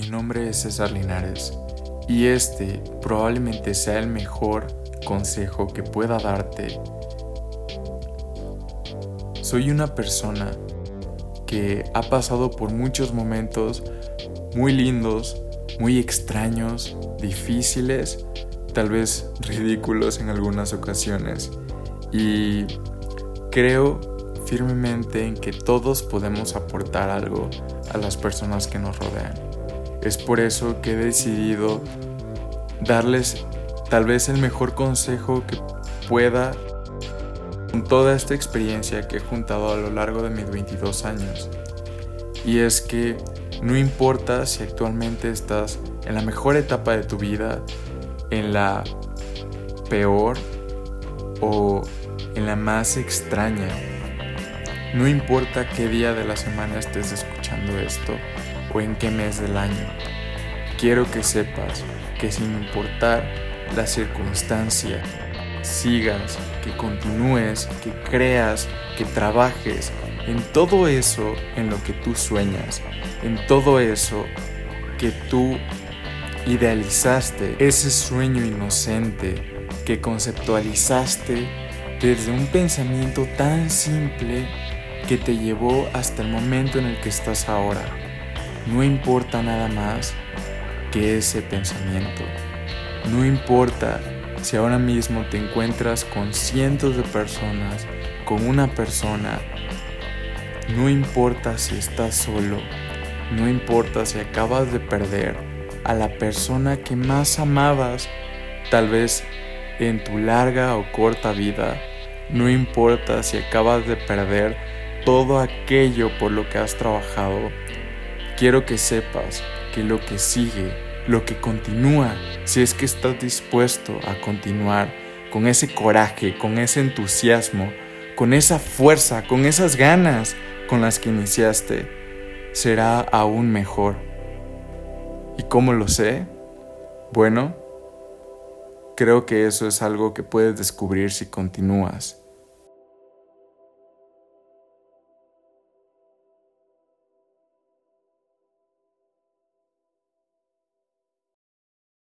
Mi nombre es César Linares y este probablemente sea el mejor consejo que pueda darte. Soy una persona que ha pasado por muchos momentos muy lindos, muy extraños, difíciles, tal vez ridículos en algunas ocasiones. Y creo firmemente en que todos podemos aportar algo a las personas que nos rodean. Es por eso que he decidido darles tal vez el mejor consejo que pueda con toda esta experiencia que he juntado a lo largo de mis 22 años. Y es que no importa si actualmente estás en la mejor etapa de tu vida, en la peor o en la más extraña. No importa qué día de la semana estés escuchando esto, o en qué mes del año. Quiero que sepas que sin importar la circunstancia, sigas, que continúes, que creas, que trabajes en todo eso en lo que tú sueñas, en todo eso que tú idealizaste, ese sueño inocente que conceptualizaste desde un pensamiento tan simple que te llevó hasta el momento en el que estás ahora. No importa nada más que ese pensamiento. No importa si ahora mismo te encuentras con cientos de personas, con una persona. No importa si estás solo. No importa si acabas de perder a la persona que más amabas, tal vez en tu larga o corta vida. No importa si acabas de perder todo aquello por lo que has trabajado Quiero que sepas que lo que sigue, lo que continúa, si es que estás dispuesto a continuar con ese coraje, con ese entusiasmo, con esa fuerza, con esas ganas con las que iniciaste, será aún mejor. ¿Y cómo lo sé? Bueno, creo que eso es algo que puedes descubrir si continúas